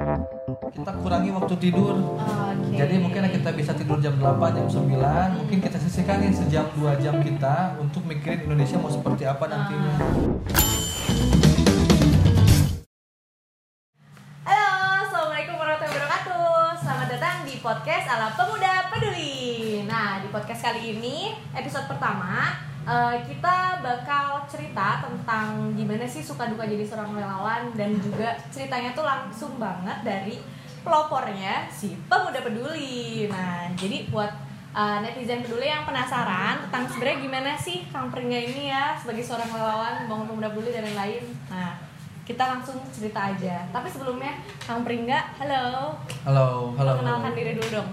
kita kurangi waktu tidur Oke. jadi mungkin kita bisa tidur jam 8 jam 9 mungkin kita sisihkan nih sejam dua jam kita untuk mikirin Indonesia mau seperti apa nantinya Halo, assalamualaikum warahmatullahi wabarakatuh. Selamat datang di podcast ala pemuda peduli. Nah, di podcast kali ini episode pertama eh, kita bakal cerita tentang gimana sih suka duka jadi seorang relawan dan juga ceritanya tuh langsung banget dari pelopornya si pemuda peduli. Nah, jadi buat eh, netizen peduli yang penasaran tentang sebenarnya gimana sih Kang Pringga ini ya sebagai seorang relawan bangun pemuda peduli dan lain-lain. Nah, kita langsung cerita aja. Tapi sebelumnya, Kang Pringga, halo. halo halo Perkenalkan diri dulu dong.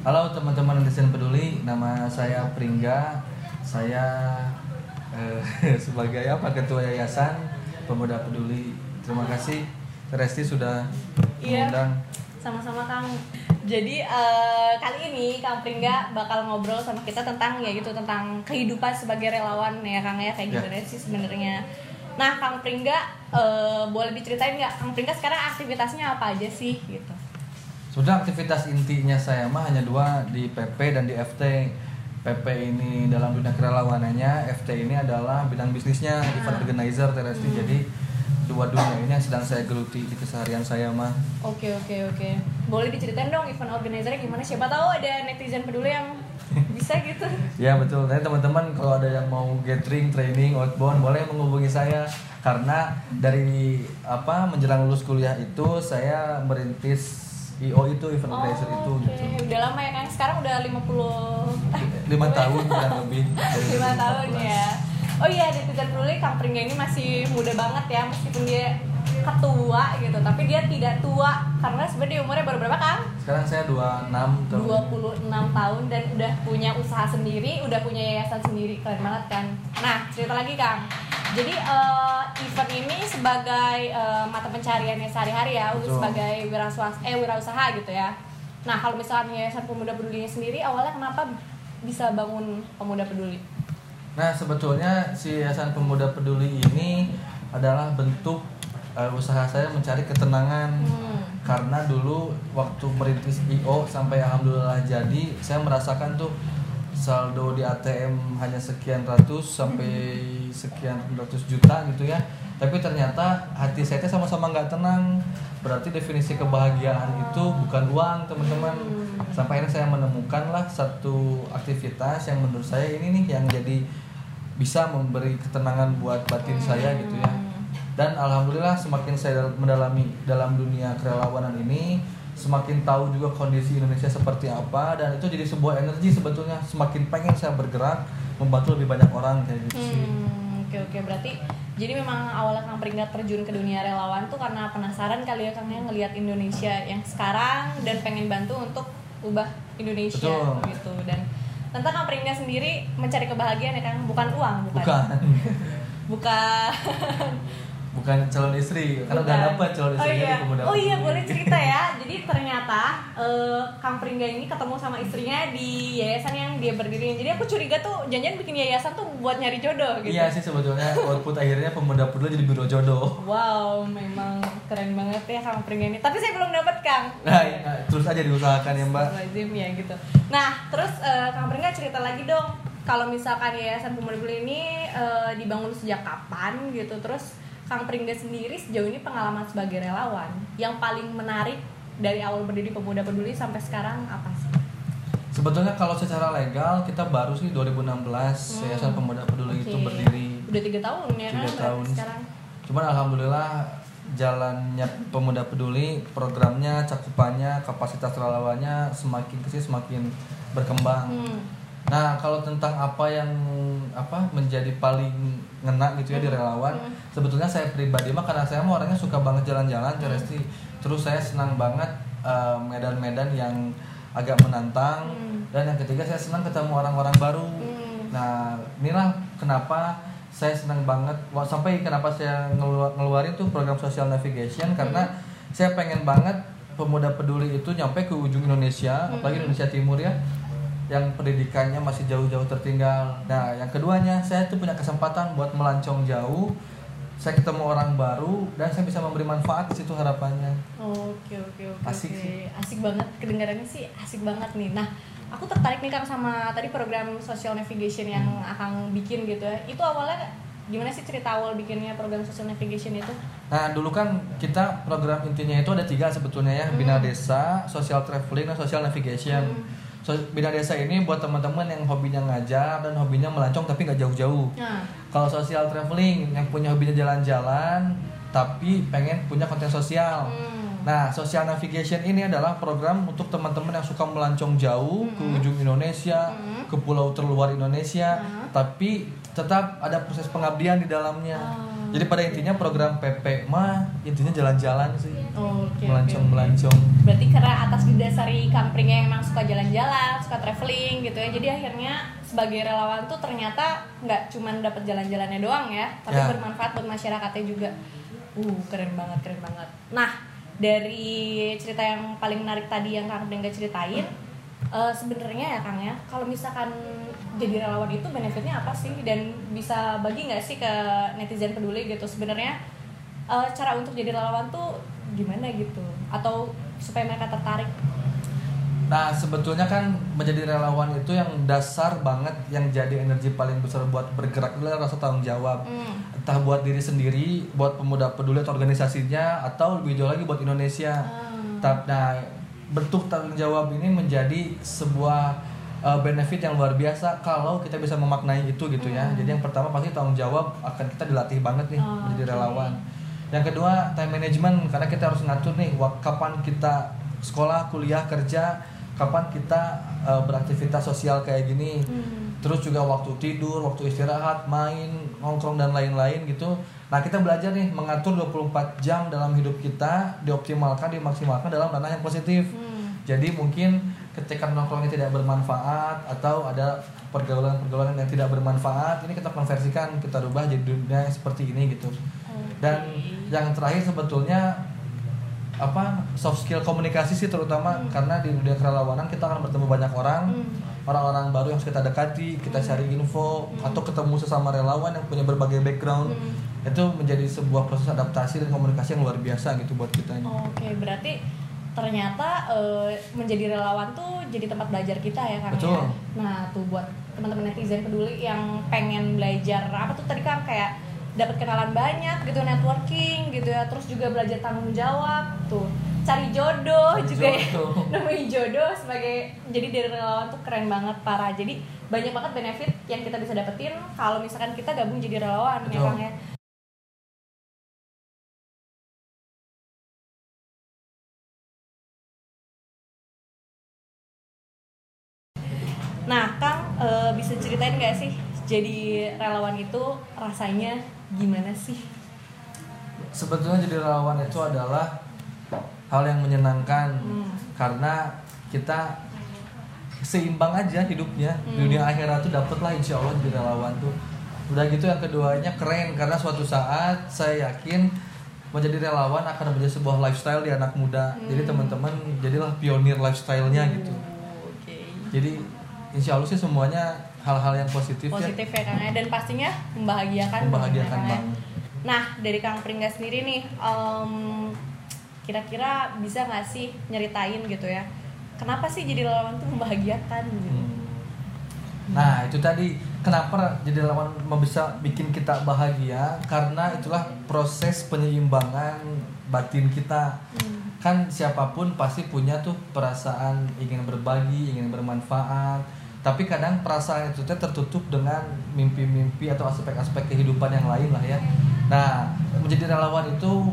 halo teman-teman netizen peduli nama saya Pringga saya eh, sebagai apa ketua yayasan pemuda peduli terima kasih Resti sudah Iya. mengundang Sama-sama Kang. Jadi eh, kali ini Kang Pringga bakal ngobrol sama kita tentang ya gitu tentang kehidupan sebagai relawan ya Kang ya kayak Ya. gimana sih sebenarnya. Nah Kang Pringga eh, boleh diceritain nggak Kang Pringga sekarang aktivitasnya apa aja sih gitu? Sudah aktivitas intinya saya mah hanya dua di PP dan di FT. PP ini dalam dunia kerelawanannya, FT ini adalah bidang bisnisnya, event organizer Teresti. Jadi dua dunia ini yang sedang saya geluti di keseharian saya mah. Oke oke oke. Boleh diceritain dong event organizernya gimana? Siapa tahu ada netizen peduli yang bisa gitu. Ya betul. Nanti teman-teman kalau ada yang mau gathering, training, outbound boleh menghubungi saya karena dari apa menjelang lulus kuliah itu saya merintis IO itu event organizer itu Oh, Oke, gitu. udah lama ya kan? Sekarang udah 50 eh, Lima tahun kurang lebih. dari 5 tahun 2014. ya. Oh iya, di Twitter peduli Kang Pringga ini masih muda banget ya meskipun dia ketua gitu, tapi dia tidak tua karena sebenarnya umurnya baru berapa Kang? Sekarang saya 26 tahun. 26 tahun dan udah punya usaha sendiri, udah punya yayasan sendiri, keren banget kan. Nah, cerita lagi Kang. Jadi eh, event ini sebagai eh, mata pencariannya sehari-hari ya, untuk Betul. sebagai wirausaha eh wirausaha gitu ya. Nah, kalau misalnya Yayasan Pemuda Pedulinya sendiri awalnya kenapa bisa bangun Pemuda Peduli? Nah, sebetulnya si Yayasan Pemuda Peduli ini adalah bentuk eh, usaha saya mencari ketenangan Hmm. karena dulu waktu merintis IO sampai alhamdulillah jadi saya merasakan tuh saldo di ATM hanya sekian ratus sampai sekian ratus juta gitu ya. Tapi ternyata hati saya teh sama-sama nggak tenang. Berarti definisi kebahagiaan itu bukan uang teman-teman. Sampai akhirnya saya menemukan lah satu aktivitas yang menurut saya ini nih yang jadi bisa memberi ketenangan buat batin saya gitu ya. Dan alhamdulillah semakin saya dal- mendalami dalam dunia kerelawanan ini semakin tahu juga kondisi Indonesia seperti apa dan itu jadi sebuah energi sebetulnya. Semakin pengen saya bergerak membantu lebih banyak orang kayak gitu sih. Hmm, oke oke. Berarti jadi memang awalnya Kang Pringga terjun ke dunia relawan tuh karena penasaran kali ya Kang ya ngelihat Indonesia yang sekarang dan pengen bantu untuk ubah Indonesia Betul. gitu. Dan tentang Kang Pringga sendiri mencari kebahagiaan ya Kang? Bukan uang bukan? Bukan. Bukan bukan calon istri karena udah Bukan. dapat calon oh istrinya iya oh iya boleh cerita ya jadi ternyata eh, Kang Pringga ini ketemu sama istrinya di yayasan yang dia berdiri jadi aku curiga tuh janjian bikin yayasan tuh buat nyari jodoh gitu iya sih sebetulnya output akhirnya pemuda peduli jadi biro jodoh Wow, memang keren banget ya Kang Pringga ini. Tapi saya belum dapat Kang. nah, ya, terus aja diusahakan ya mbak Lazim ya gitu. Nah, terus eh, Kang Pringga cerita lagi dong. Kalau misalkan Yayasan Pemuda Peduli ini eh, dibangun sejak kapan gitu. Terus Kang Pringga sendiri sejauh ini pengalaman sebagai relawan yang paling menarik dari awal berdiri Pemuda Peduli sampai sekarang apa sih? sebetulnya kalau secara legal kita baru sih 2016 Yayasan Pemuda Peduli itu Hmm. Oke. berdiri Udah tiga tahun ya kan? Tiga berarti tahun. Sekarang. Cuman alhamdulillah jalannya pemuda peduli, programnya, cakupannya, kapasitas relawannya semakin ke sini semakin berkembang. Hmm. Nah kalau tentang apa yang apa menjadi paling ngena gitu ya di relawan, Hmm. sebetulnya saya pribadi mah karena saya mah orangnya suka banget jalan-jalan, Hmm. Resti. Terus saya senang banget eh, medan-medan yang agak menantang. Hmm. Dan yang ketiga saya senang ketemu orang-orang baru. Hmm. Nah, inilah kenapa saya senang banget sampai kenapa saya ngelu- ngeluarin tuh program social navigation karena saya pengen banget pemuda peduli itu nyampe ke ujung Indonesia, apalagi Indonesia Timur ya, yang pendidikannya masih jauh-jauh tertinggal. Nah, yang keduanya saya tuh punya kesempatan buat melancong jauh saya ketemu orang baru dan saya bisa memberi manfaat di situ harapannya Oke oke oke Asik oke. sih. Asik banget kedengarannya sih asik banget nih. Nah, aku tertarik nih Kang sama tadi program social navigation yang Hmm. Akang bikin gitu ya. Itu awalnya gimana sih cerita awal bikinnya program social navigation itu? Nah dulu kan kita program intinya itu ada tiga sebetulnya ya Hmm. Bina Desa, Social Traveling, dan Social Navigation Hmm. So, Bina Desa ini buat teman-teman yang hobinya ngajar dan hobinya melancong tapi nggak jauh-jauh Nah, Kalau Social Traveling yang punya hobinya jalan-jalan tapi pengen punya konten sosial hmm. Nah, Social Navigation ini adalah program untuk teman-teman yang suka melancong jauh ke Mhm. ujung Indonesia, Mhm. ke pulau terluar Indonesia, Mhm. tapi tetap ada proses pengabdian di dalamnya. Ah. Jadi pada intinya program PP mah intinya jalan-jalan sih, Oke. oke, melancong-melancong. oke. Berarti karena atas didasari kampring yang emang suka jalan-jalan, suka traveling gitu ya. Jadi akhirnya sebagai relawan tuh ternyata nggak cuma dapat jalan-jalannya doang ya, tapi Ya. bermanfaat buat masyarakatnya juga. Uh, keren banget, keren banget. Nah, dari cerita yang paling menarik tadi yang Kang Dengga ceritain, eh, sebenarnya ya Kang ya, kalau misalkan jadi relawan itu benefitnya apa sih dan bisa bagi nggak sih ke netizen peduli gitu sebenarnya eh, cara untuk jadi relawan tuh gimana gitu atau supaya mereka tertarik Nah, sebetulnya kan menjadi relawan itu yang dasar banget yang jadi energi paling besar buat bergerak itu adalah rasa tanggung jawab. Hmm. Entah buat diri sendiri, buat pemuda peduli atau organisasinya, atau lebih jauh lagi buat Indonesia. Ta- Nah, bentuk tanggung jawab ini menjadi sebuah uh, benefit yang luar biasa kalau kita bisa memaknai itu gitu ya. Hmm. Jadi yang pertama pasti tanggung jawab akan kita dilatih banget nih Oh, menjadi oke. relawan. Yang kedua time management karena kita harus ngatur nih kapan kita sekolah, kuliah, kerja, kapan kita uh, beraktivitas sosial kayak gini. Hmm. Terus juga waktu tidur, waktu istirahat, main, nongkrong dan lain-lain gitu. Nah, kita belajar nih mengatur 24 jam dalam hidup kita dioptimalkan, dimaksimalkan dalam ranah yang positif. Hmm. Jadi mungkin ketika nongkrongnya tidak bermanfaat atau ada pergaulan-pergaulan yang tidak bermanfaat, ini kita konversikan, kita rubah jadi dunia yang seperti ini gitu. Dan yang terakhir sebetulnya apa soft skill komunikasi sih terutama Hmm. karena di dunia kerelawanan kita akan bertemu banyak orang Hmm. orang-orang baru yang harus kita dekati kita Hmm. cari info Hmm. atau ketemu sesama relawan yang punya berbagai background Hmm. itu menjadi sebuah proses adaptasi dan komunikasi yang luar biasa gitu buat kita. Oke, berarti ternyata eh, menjadi relawan tuh jadi tempat belajar kita ya Betul. ya. Nah, tuh buat teman-teman netizen peduli yang pengen belajar apa tuh tadi Kang kayak dapat kenalan banyak gitu networking gitu ya terus juga belajar tanggung jawab tuh cari jodoh juga ya nemuin jodoh sebagai jadi dari relawan tuh keren banget parah jadi banyak banget benefit yang kita bisa dapetin kalau misalkan kita gabung jadi relawan ya Betul. Kang ya jadi relawan itu rasanya gimana sih? Sebetulnya jadi relawan itu adalah hal yang menyenangkan Hmm. karena kita seimbang aja hidupnya Hmm. dunia akhirat tuh dapet lah insya Allah jadi relawan tuh udah gitu yang keduanya keren karena suatu saat saya yakin menjadi relawan akan menjadi sebuah lifestyle di anak muda jadi Hmm. teman-teman jadilah pionir lifestyle-nya gitu Oh, Oke. jadi insya Allah sih semuanya hal-hal yang positif, Positif ya Kang ya dan pastinya membahagiakan. membahagiakan ya, Kang, ya. banget Nah, dari Kang Pringga sendiri nih, em, kira-kira bisa nggak sih nyeritain gitu ya? Kenapa sih jadi relawan tuh membahagiakan gitu? Hmm. Nah itu tadi kenapa jadi relawan bisa bikin kita bahagia karena itulah proses penyeimbangan batin kita Hmm. kan siapa pun pasti punya tuh perasaan ingin berbagi ingin bermanfaat tapi kadang perasaan itu teh tertutup dengan mimpi-mimpi atau aspek-aspek kehidupan yang lain lah ya. Nah menjadi relawan itu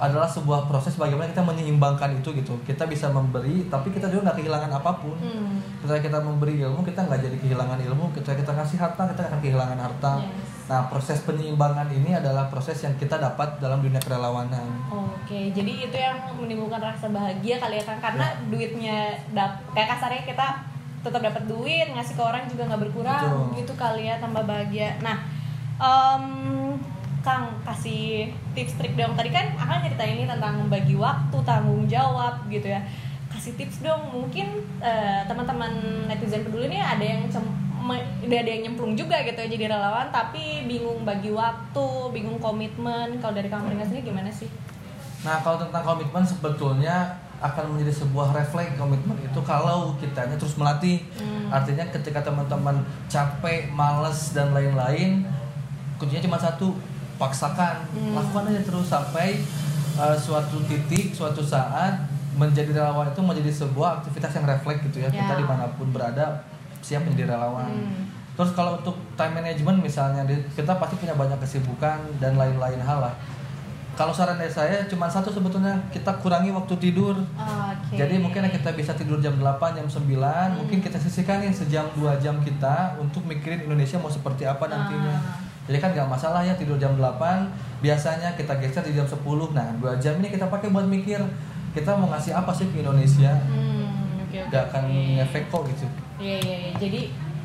adalah sebuah proses bagaimana kita menyeimbangkan itu gitu. Kita bisa memberi tapi kita juga nggak kehilangan apa pun. Hmm. ketika kita memberi ilmu kita nggak jadi kehilangan ilmu. Ketika kita kasih harta kita akan kehilangan harta. Yes. nah proses penyeimbangan ini adalah proses yang kita dapat dalam dunia kerelawanan. Oke, jadi itu yang menimbulkan rasa bahagia kali ya kan karena duitnya dap kayak kasarnya kita tetap dapat duit ngasih ke orang juga nggak berkurang Betul. gitu kali ya tambah bahagia. Nah, em, Kang kasih tips trik dong tadi kan akan cerita ini tentang membagi waktu tanggung jawab gitu ya kasih tips dong mungkin eh, teman-teman netizen peduli nih ada yang cem- udah ada yang nyemplung juga gitu ya jadi relawan tapi bingung bagi waktu bingung komitmen kalau dari kamu sendiri gimana sih Nah kalau tentang komitmen sebetulnya akan menjadi sebuah refleks komitmen itu kalau kitanya terus melatih. Hmm. Artinya ketika teman-teman capek, males dan lain-lain, kuncinya cuma satu, paksakan, Hmm. lakukan aja terus sampai uh, suatu titik, suatu saat menjadi relawan itu menjadi sebuah aktivitas yang refleks gitu ya. Ya. Kita di mana pun berada siap menjadi relawan. Hmm. Terus kalau untuk time management misalnya kita pasti punya banyak kesibukan dan lain-lain hal lah. Kalau saran dari saya cuma satu sebetulnya kita kurangi waktu tidur. Oke. Jadi mungkin kita bisa tidur jam 8, jam 9, Hmm. mungkin kita sisihkan nih sejam 2 jam kita untuk mikirin Indonesia mau seperti apa nantinya. Ah. Jadi kan nggak masalah ya tidur jam 8, biasanya kita geser di jam 10. Nah, 2 jam ini kita pakai buat mikir kita mau ngasih apa sih ke Indonesia. Hmm, oke oke. Nggak akan ngefek kok gitu. Iya iya iya. Jadi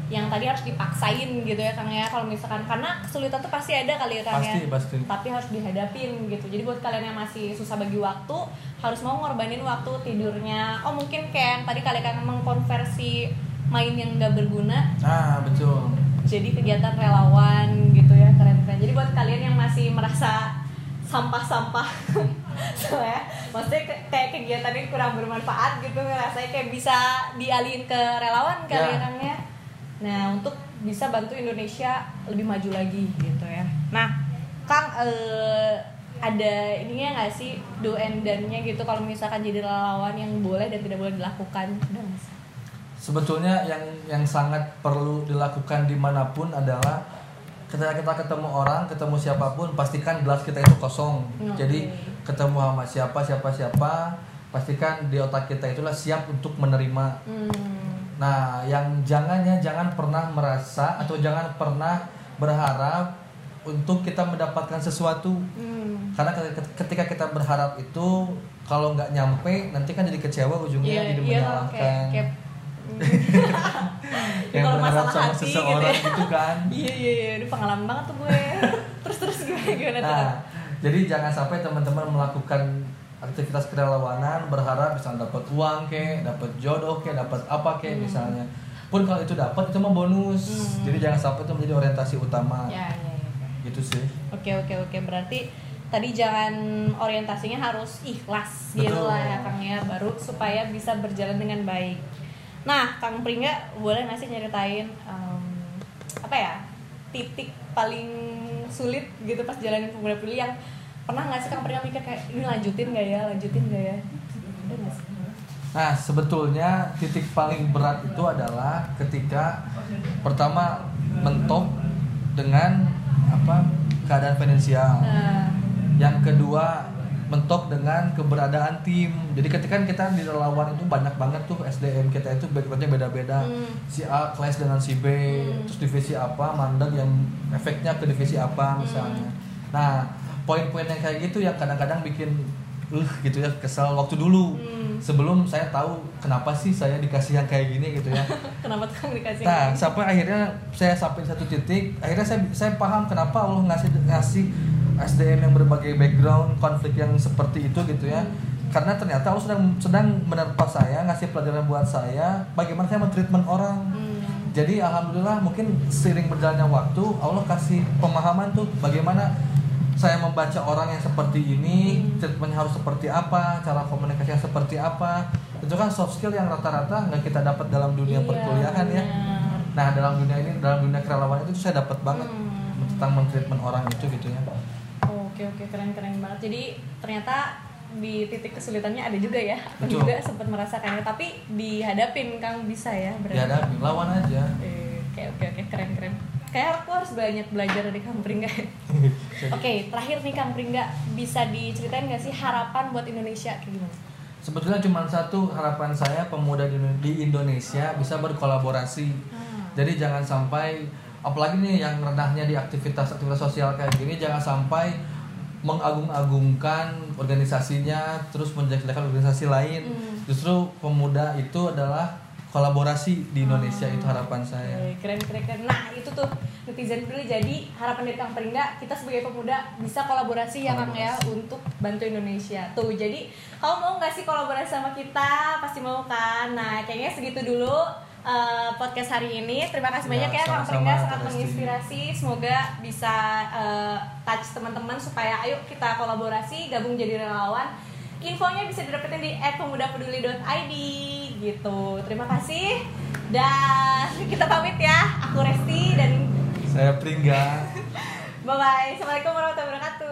yang tadi harus dipaksain gitu ya Kang ya kalau misalkan karena kesulitan tuh pasti ada kali ya Kang Pasti, ya. pasti. Tapi harus dihadapin gitu. Jadi buat kalian yang masih susah bagi waktu harus mau ngorbanin waktu tidurnya. Oh mungkin kayak yang tadi kalian kan mengkonversi main yang nggak berguna Nah, betul. jadi kegiatan relawan gitu ya keren-keren. Jadi buat kalian yang masih merasa sampah-sampah soalnya maksudnya ke- kayak kegiatan ini kurang bermanfaat gitu ngerasanya kayak bisa dialihin ke relawan kali Ya. ya ya. Nah untuk bisa bantu Indonesia lebih maju lagi gitu ya. Nah Kang eh, ada ininya nggak sih do and done-nya gitu kalau misalkan jadi relawan yang boleh dan tidak boleh dilakukan? Sebetulnya yang yang sangat perlu dilakukan di mana pun adalah ketika kita ketemu orang, ketemu siapa pun, pastikan gelas kita itu kosong. Oke. Jadi ketemu sama siapa, siapa, siapa, pastikan di otak kita itulah siap untuk menerima. Hmm. Nah, yang jangan ya jangan pernah merasa atau jangan pernah berharap untuk kita mendapatkan sesuatu. Hmm. Karena ketika- kita berharap itu kalau nggak nyampe nanti kan jadi kecewa ujungnya Iya, jadi iya, menyalahkan. kayak yang Kalau berharap masalah sama hati seseorang gitu ya. gitu kan. Iya iya iya, ini pengalaman banget tuh gue. terus terus gimana gimana tuh? Nah, jadi jangan sampai teman-teman melakukan aktivitas kerelawanan berharap bisa dapat uang kek, dapat jodoh kek, dapat apa kek misalnya. Pun kalau itu dapat itu mah bonus. Hmm. Jadi jangan sampai itu menjadi orientasi utama. Ya ya ya. Gitu sih. Oke oke oke berarti tadi jangan orientasinya harus ikhlas gitu Betul. lah ya Kang ya baru supaya bisa berjalan dengan baik. Nah Kang Pringga boleh nggak sih nyeritain em, apa ya titik paling sulit gitu pas jalanin pemuda pilih yang pernah nggak sih Kang Pringga mikir kayak ini lanjutin nggak ya lanjutin nggak ya? Nah, sebetulnya titik paling berat itu adalah ketika pertama mentok dengan apa keadaan finansial. Nah, Yang kedua mentok dengan keberadaan tim. Jadi ketika kita di relawan itu banyak banget tuh SDM kita itu backgroundnya beda-beda. Hmm. Si A clash dengan si B, Hmm. terus divisi apa mandek yang efeknya ke divisi apa misalnya. Nah, poin-poin yang kayak gitu yang kadang-kadang bikin uh gitu ya kesal waktu dulu. Hmm. Sebelum saya tahu kenapa sih saya dikasih yang kayak gini gitu ya. kenapa tuh dikasih? Nah, sampai akhirnya saya sampai satu titik, akhirnya saya saya paham kenapa Allah ngasih ngasih SDM yang berbagai background, konflik yang seperti itu gitu ya. Karena ternyata Allah sedang sedang menerpa saya, ngasih pelajaran buat saya bagaimana saya mentreatment orang. Hmm. Jadi alhamdulillah mungkin seiring berjalannya waktu Allah kasih pemahaman tuh bagaimana saya membaca orang yang seperti ini, Hmm. treatmentnya harus seperti apa, cara komunikasinya seperti apa. Itu kan soft skill yang rata-rata nggak kita dapat dalam dunia Iya, perkuliahan ya. Nah dalam dunia ini, dalam dunia kerelawanan itu saya dapat banget Hmm. tentang mentreatment orang itu gitu ya. Oke oke keren keren banget. Jadi ternyata di titik kesulitannya ada juga ya. Aku Betul. juga sempat merasakannya tapi dihadapin Kang bisa ya berarti. Dihadapi, lawan aja. Oke oke oke keren keren. Kayak aku harus banyak belajar dari Kang Pringga. Oke terakhir nih Kang Pringga bisa diceritain nggak sih harapan buat Indonesia kayak gimana? Sebetulnya cuma satu harapan saya pemuda di di Indonesia bisa berkolaborasi. Hmm. Jadi jangan sampai apalagi nih yang rendahnya di aktivitas-aktivitas sosial kayak gini jangan sampai mengagung-agungkan organisasinya terus menjelek-jelekan organisasi lain. Hmm. Justru pemuda itu adalah kolaborasi di Indonesia itu harapan saya. Keren keren keren. Nah itu tuh netizen pilih jadi harapan dari Kang Pringga kita sebagai pemuda bisa kolaborasi ya Kang ya untuk bantu Indonesia. Tuh jadi kamu mau nggak sih kolaborasi sama kita? Pasti mau kan? Nah kayaknya segitu dulu eh, podcast hari ini. Terima kasih Ya, banyak ya Kang Pringga sangat menginspirasi. Semoga bisa eh, touch teman-teman supaya ayo kita kolaborasi, gabung jadi relawan. Infonya bisa didapetin di @pemudapeduli.id gitu. Terima kasih. Dan kita pamit ya. Aku Resti dan Saya Pringga. bye bye. Assalamualaikum warahmatullahi wabarakatuh.